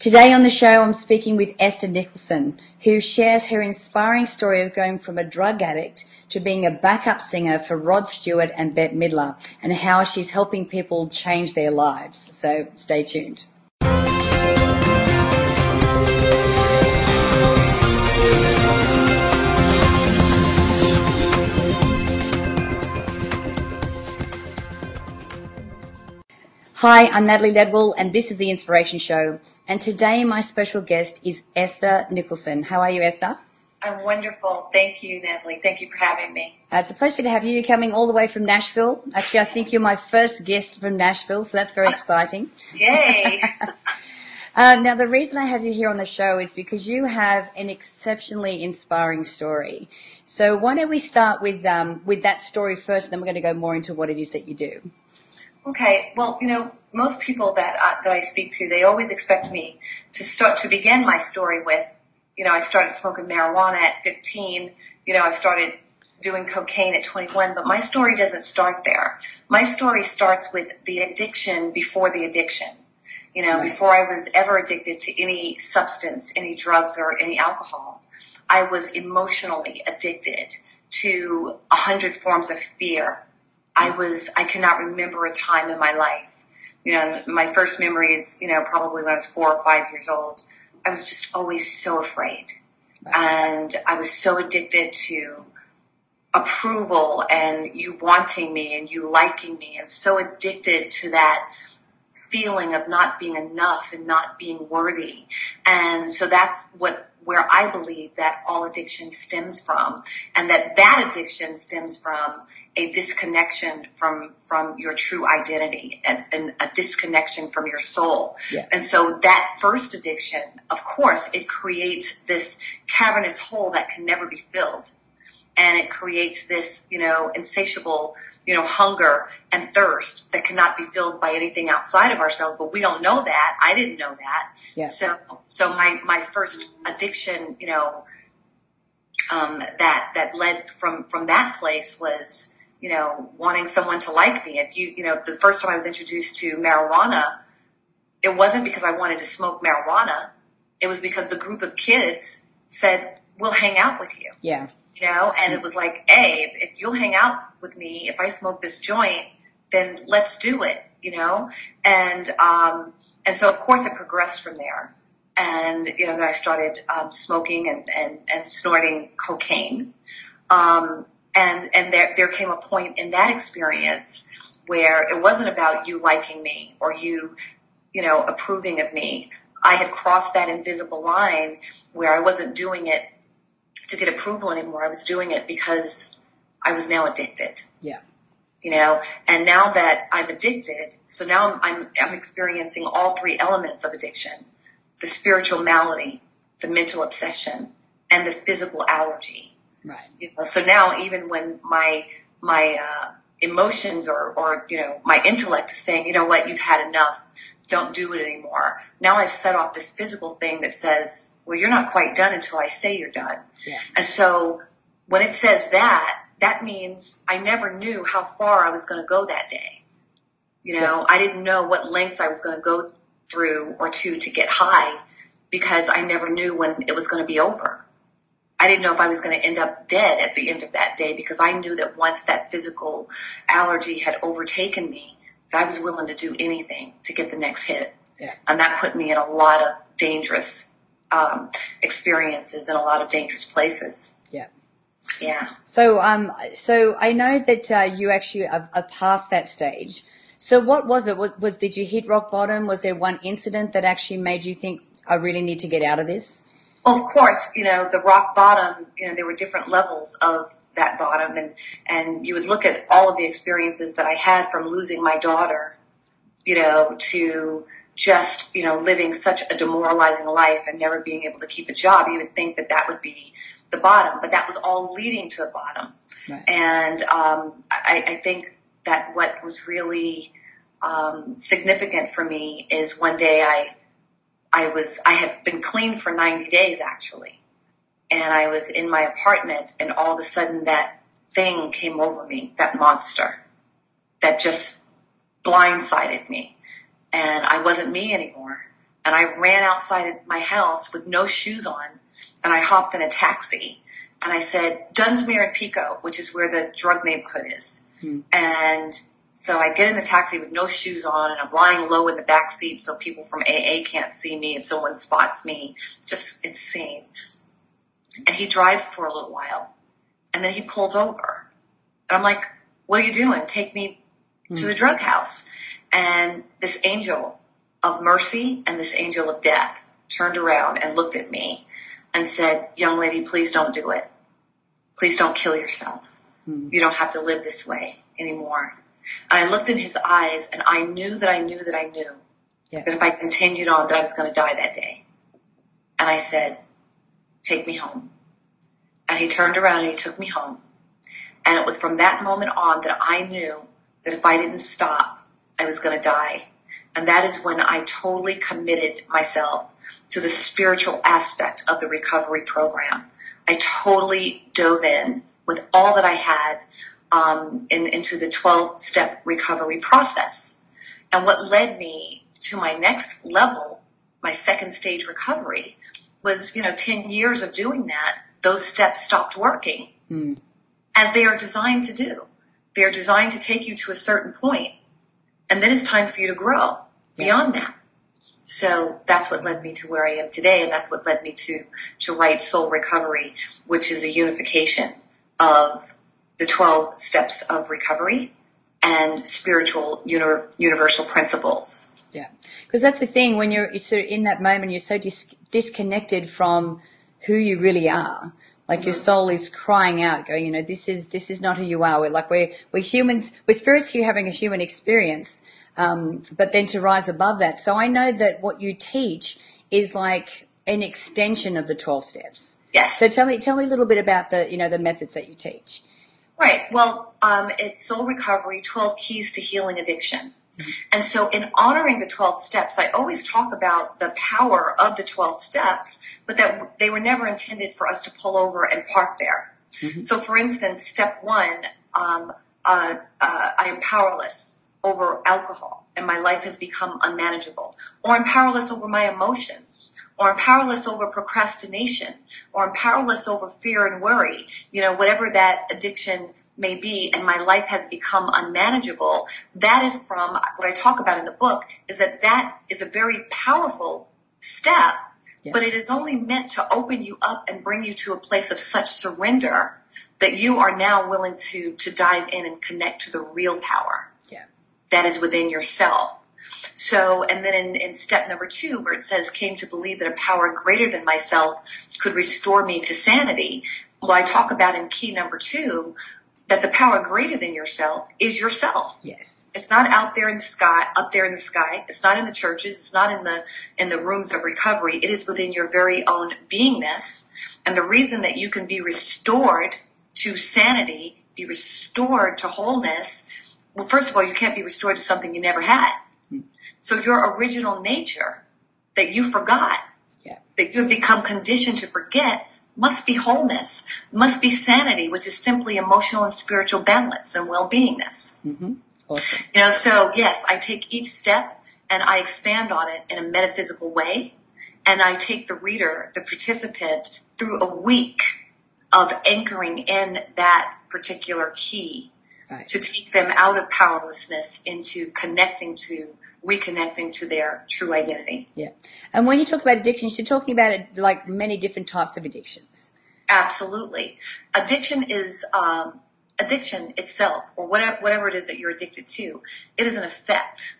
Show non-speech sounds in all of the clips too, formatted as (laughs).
Today on the show, I'm speaking with Esther Nicholson, who shares her inspiring story of going from a drug addict to being a backup singer for Rod Stewart and Bette Midler, and how she's helping people change their lives. So stay tuned. Hi, I'm Natalie Ledwell, and this is the Inspiration Show. And today, my special guest is Esther Nicholson. How are you, Esther? I'm wonderful. Thank you, Natalie. Thank you for having me. Uh, it's a pleasure to have you coming all the way from Nashville. Actually, I think you're my first guest from Nashville, so that's very exciting. Yay! (laughs) (laughs) uh, now, the reason I have you here on the show is because you have an exceptionally inspiring story. So, why don't we start with um, with that story first, and then we're going to go more into what it is that you do. Okay. Well, you know, most people that uh, that I speak to, they always expect me to start to begin my story with, you know, I started smoking marijuana at 15. You know, I started doing cocaine at 21, but my story doesn't start there. My story starts with the addiction before the addiction. You know, right. before I was ever addicted to any substance, any drugs or any alcohol, I was emotionally addicted to a hundred forms of fear, I was, I cannot remember a time in my life. You know, my first memory is, you know, probably when I was four or five years old. I was just always so afraid. And I was so addicted to approval and you wanting me and you liking me and so addicted to that feeling of not being enough and not being worthy. And so that's what where I believe that all addiction stems from and that that addiction stems from a disconnection from, from your true identity and, and a disconnection from your soul. Yeah. And so that first addiction, of course, it creates this cavernous hole that can never be filled. And it creates this, you know, insatiable you know, hunger and thirst that cannot be filled by anything outside of ourselves, but we don't know that. I didn't know that. Yeah. So, so my, my first addiction, you know, um, that, that led from, from that place was, you know, wanting someone to like me. If you, you know, the first time I was introduced to marijuana, it wasn't because I wanted to smoke marijuana. It was because the group of kids said, we'll hang out with you. Yeah you know, and it was like, hey, if, you'll hang out with me, if I smoke this joint, then let's do it, you know? And, um, and so of course it progressed from there. And, you know, then I started, um, smoking and, and, and snorting cocaine. Um, and, and there, there came a point in that experience where it wasn't about you liking me or you, you know, approving of me. I had crossed that invisible line where I wasn't doing it to get approval anymore. I was doing it because I was now addicted. Yeah. You know, and now that I'm addicted, so now I'm, I'm, I'm experiencing all three elements of addiction. The spiritual malady, the mental obsession, and the physical allergy. Right. You know, so now even when my, my, uh, emotions or, or, you know, my intellect is saying, you know what, you've had enough. Don't do it anymore. Now I've set off this physical thing that says, well, you're not quite done until I say you're done. Yeah. And so when it says that, that means I never knew how far I was going to go that day. You know, yeah. I didn't know what lengths I was going to go through or to to get high because I never knew when it was going to be over. I didn't know if I was going to end up dead at the end of that day because I knew that once that physical allergy had overtaken me, I was willing to do anything to get the next hit. Yeah. And that put me in a lot of dangerous um, experiences in a lot of dangerous places. Yeah. Yeah. So, um, so I know that uh, you actually are, are past that stage. So, what was it? Was was did you hit rock bottom? Was there one incident that actually made you think I really need to get out of this? Well, of course, you know the rock bottom. You know there were different levels of that bottom, and and you would look at all of the experiences that I had from losing my daughter, you know, to just, you know, living such a demoralizing life and never being able to keep a job, you would think that that would be the bottom, but that was all leading to the bottom. Right. And um, I, I, think that what was really um, significant for me is one day I, I was, I had been clean for 90 days actually, and I was in my apartment, and all of a sudden that thing came over me, that monster, that just blindsided me and I wasn't me anymore. and I ran outside of my house with no shoes on and I hopped in a taxi and I said, Dunsmuir and Pico, which is where the drug neighborhood is. Hmm. And so I get in the taxi with no shoes on and I'm lying low in the back seat so people from AA can't see me if someone spots me. Just insane. And he drives for a little while and then he pulled over. And I'm like, what are you doing? Take me hmm. to the drug house. And this angel of mercy and this angel of death turned around and looked at me and said, young lady, please don't do it. Please don't kill yourself. Hmm. You don't have to live this way anymore. And I looked in his eyes and I knew that I knew that I knew that if I continued on that I was going to die that day. And I said, take me home. And he turned around and he took me home. And it was from that moment on that I knew that if I didn't stop, I was going to die. And that is when I totally committed myself to the spiritual aspect of the recovery program. I totally dove in with all that I had um, in, into the 12 step recovery process. And what led me to my next level, my second stage recovery, was, you know, 10 years of doing that, those steps stopped working mm. as they are designed to do. They are designed to take you to a certain point, and then it's time for you to grow yeah. beyond that. So that's what led me to where I am today, and that's what led me to to write Soul Recovery, which is a unification of the 12 steps of recovery and spiritual uni- universal principles. Yeah. Because that's the thing when you're sort of in that moment, you're so dis- disconnected from who you really are. Like mm-hmm. your soul is crying out, going, you know, this is, this is not who you are. We're like, we're, we're humans, we're spirits here having a human experience. Um, but then to rise above that. So I know that what you teach is like an extension of the 12 steps. Yes. So tell me, tell me a little bit about the, you know, the methods that you teach. Right. Well, um, it's Soul Recovery 12 Keys to Healing Addiction. And so in honoring the 12 steps, I always talk about the power of the 12 steps, but that they were never intended for us to pull over and park there. Mm-hmm. So for instance, step one, um, uh, uh, I am powerless over alcohol and my life has become unmanageable, or I'm powerless over my emotions, or I'm powerless over procrastination, or I'm powerless over fear and worry, you know, whatever that addiction may be, and my life has become unmanageable, that is from what I talk about in the book, is that that is a very powerful step, yeah. but it is only meant to open you up and bring you to a place of such surrender that you are now willing to, to dive in and connect to the real power yeah. that is within yourself. So, and then in, in step number two, where it says, came to believe that a power greater than myself could restore me to sanity. Well, I talk about in key number two that the power greater than yourself is yourself. Yes. It's not out there in the sky, up there in the sky. It's not in the churches. It's not in the, in the rooms of recovery. It is within your very own beingness. And the reason that you can be restored to sanity, be restored to wholeness, well, first of all, you can't be restored to something you never had. Hmm. So your original nature that you forgot, yeah. that you've become conditioned to forget, must be wholeness, must be sanity, which is simply emotional and spiritual balance and well-beingness. Mm-hmm. Awesome. You know, so yes, I take each step and I expand on it in a metaphysical way, and I take the reader, the participant, through a week of anchoring in that particular key right. to take them out of powerlessness into connecting to reconnecting to their true identity. Yeah. And when you talk about addictions, you're talking about it like many different types of addictions. Absolutely. Addiction is, um, addiction itself, or whatever, whatever it is that you're addicted to, it is an effect.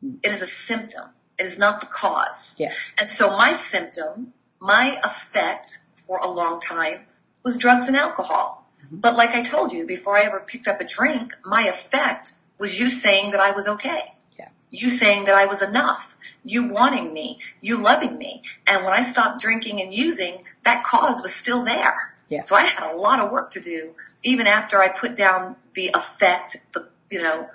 Hmm. It is a symptom. It is not the cause. Yes. And so my symptom, my effect for a long time was drugs and alcohol. Mm-hmm. But like I told you, before I ever picked up a drink, my effect was you saying that I was okay you saying that I was enough, you wanting me, you loving me. And when I stopped drinking and using, that cause was still there. Yeah. So I had a lot of work to do, even after I put down the effect, the, you know,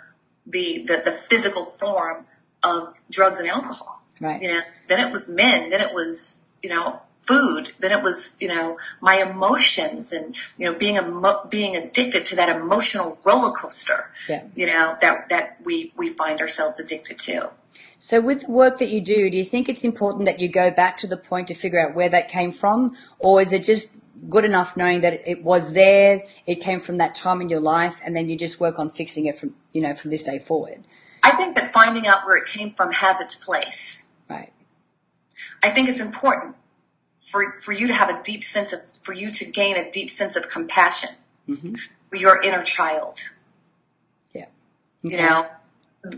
the, the, the physical form of drugs and alcohol. Right. You know, then it was men, then it was, you know, food, then it was, you know, my emotions and, you know, being, emo- being addicted to that emotional roller coaster, yeah. you know, that, that we, we find ourselves addicted to. So with the work that you do, do you think it's important that you go back to the point to figure out where that came from? Or is it just good enough knowing that it was there, it came from that time in your life, and then you just work on fixing it from, you know, from this day forward? I think that finding out where it came from has its place. Right. I think it's important for, for you to have a deep sense of, for you to gain a deep sense of compassion Mm-hmm. for your inner child. Yeah. You know,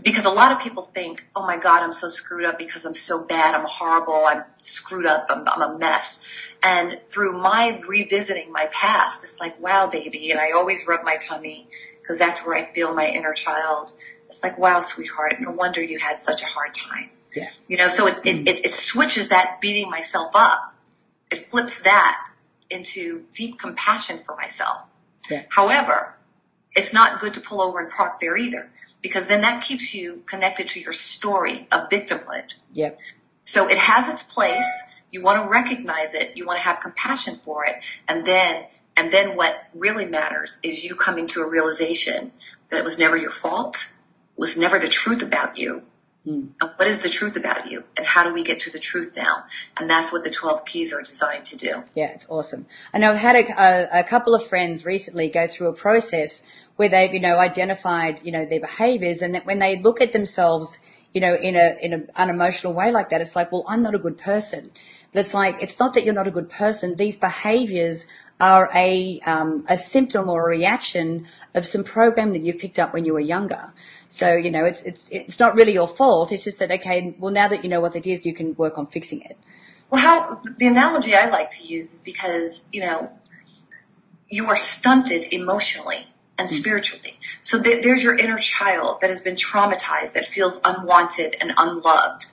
because a lot of people think, oh my God, I'm so screwed up because I'm so bad, I'm horrible, I'm screwed up, I'm, I'm a mess. And through my revisiting my past, it's like, wow, baby. And I always rub my tummy because that's where I feel my inner child. It's like, wow, sweetheart, no wonder you had such a hard time. Yeah. You know, so it, it, it, it switches that beating myself up. It flips that into deep compassion for myself. Yeah. However, it's not good to pull over and park there either because then that keeps you connected to your story of victimhood. Yep. So it has its place. You want to recognize it. You want to have compassion for it. And then, and then what really matters is you coming to a realization that it was never your fault, was never the truth about you. Mm. And what is the truth about you? And how do we get to the truth now? And that's what the 12 keys are designed to do. Yeah, it's awesome. And I've had a, a, a couple of friends recently go through a process where they've, you know, identified, you know, their behaviors and that when they look at themselves, you know, in a, in an unemotional way like that, it's like, well, I'm not a good person. But it's like, it's not that you're not a good person. These behaviors are a, um, a symptom or a reaction of some program that you picked up when you were younger. So, you know, it's, it's, it's not really your fault. It's just that, okay, well, now that you know what it is, you can work on fixing it. Well, how, the analogy I like to use is because, you know, you are stunted emotionally and spiritually. So th- there's your inner child that has been traumatized, that feels unwanted and unloved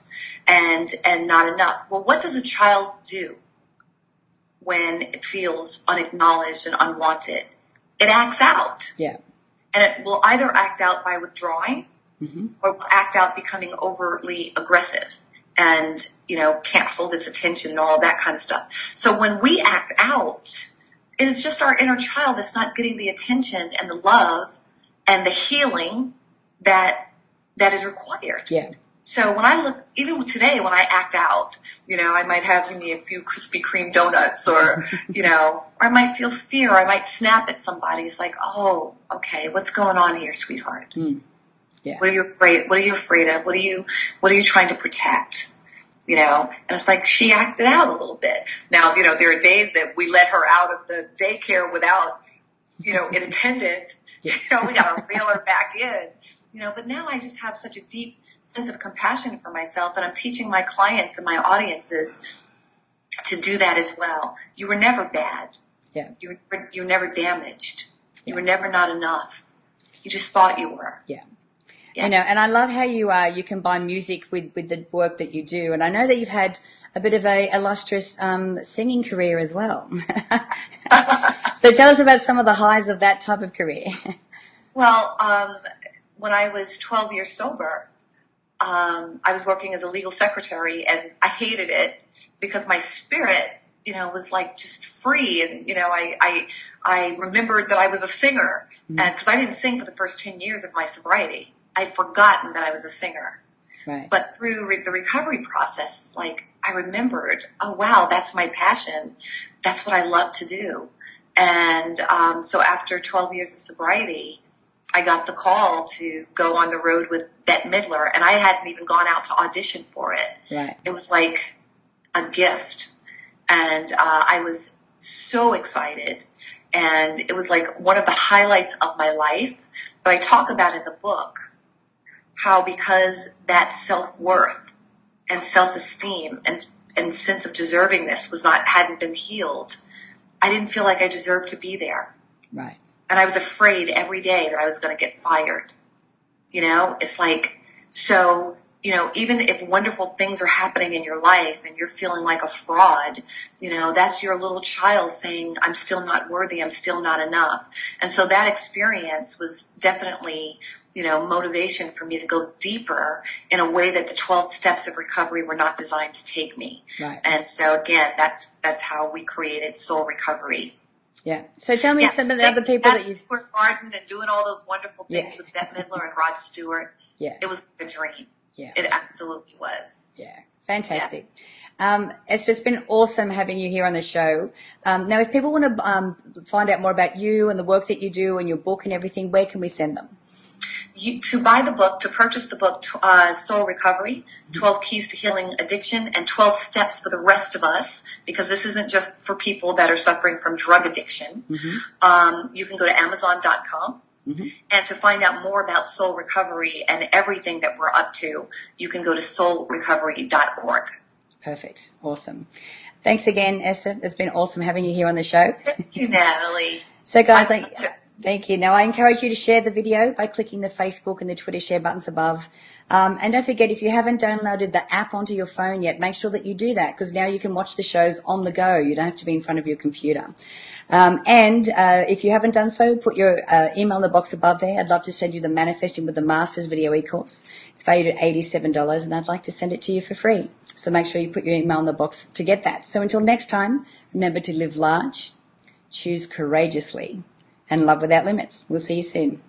and, and not enough. Well, what does a child do when it feels unacknowledged and unwanted? It acts out. Yeah. And it will either act out by withdrawing hmm or act out becoming overtly aggressive and, you know, can't hold its attention and all that kind of stuff. So when we act out, it is just our inner child that's not getting the attention and the love and the healing that, that is required. Yeah. So when I look, even today when I act out, you know, I might have me a few Krispy Kreme donuts or, (laughs) you know, or I might feel fear. I might snap at somebody. It's like, oh, okay, what's going on here, sweetheart? Mm. Yeah. What are you afraid? What are you afraid of? What are you, what are you trying to protect? You know, and it's like she acted out a little bit. Now, you know, there are days that we let her out of the daycare without, you know, an attendant. (laughs) You know, we got to reel her back in. You know, but now I just have such a deep sense of compassion for myself, and I'm teaching my clients and my audiences to do that as well. You were never bad. Yeah. You were, you were never damaged. You were never not enough. You just thought you were. Yeah. Yeah. You know, and I love how you uh, you combine music with, with the work that you do, and I know that you've had a bit of a illustrious um, singing career as well. (laughs) so tell us about some of the highs of that type of career. (laughs) Well, um, when I was 12 years sober, um, I was working as a legal secretary and I hated it because my spirit, you know, was like just free. And, you know, I, I, I remembered that I was a singer Mhm. and cause I didn't sing for the first 10 years of my sobriety. I'd forgotten that I was a singer. right. But through re- the recovery process, like I remembered, oh wow, that's my passion. That's what I love to do. And um, so after 12 years of sobriety, I got the call to go on the road with Bette Midler, and I hadn't even gone out to audition for it. Right. It was like a gift, and uh, I was so excited, and it was like one of the highlights of my life. But I talk about in the book how because that self worth and self esteem and and sense of deservingness was not hadn't been healed, I didn't feel like I deserved to be there. Right. And I was afraid every day that I was going to get fired. You know, it's like, so, you know, even if wonderful things are happening in your life and you're feeling like a fraud, you know, that's your little child saying, I'm still not worthy, I'm still not enough. And so that experience was definitely, you know, motivation for me to go deeper in a way that the 12 steps of recovery were not designed to take me. Right. And so again, that's, that's how we created Soul Recovery. Yeah. So tell me Yeah, some of the other people that you've. Square Garden and doing all those wonderful things Yeah. with Bette Midler and Rod Stewart. Yeah. It was a dream. Yeah. It absolutely was. Yeah. Fantastic. Yeah. Um, it's just been awesome having you here on the show. Um, now, if people want to um, find out more about you and the work that you do and your book and everything, where can we send them? You, to buy the book, to purchase the book, uh, Soul Recovery, 12 Keys to Healing Addiction, and 12 Steps for the Rest of Us, because this isn't just for people that are suffering from drug addiction. Mm-hmm. Um, you can go to Amazon.com Mm-hmm. And to find out more about soul recovery and everything that we're up to, you can go to soulrecovery.org. Perfect. Awesome. Thanks again, Esther. It's been awesome having you here on the show. Thank you, Natalie. (laughs) so, guys, I, Thank you. Now, I encourage you to share the video by clicking the Facebook and the Twitter share buttons above. Um, and don't forget, if you haven't downloaded the app onto your phone yet, make sure that you do that because now you can watch the shows on the go. You don't have to be in front of your computer. Um, and uh, if you haven't done so, put your uh, email in the box above there. I'd love to send you the Manifesting with the Masters video e-course. It's valued at $87 and I'd like to send it to you for free. So make sure you put your email in the box to get that. So until next time, remember to live large, choose courageously, and love without limits. We'll see you soon.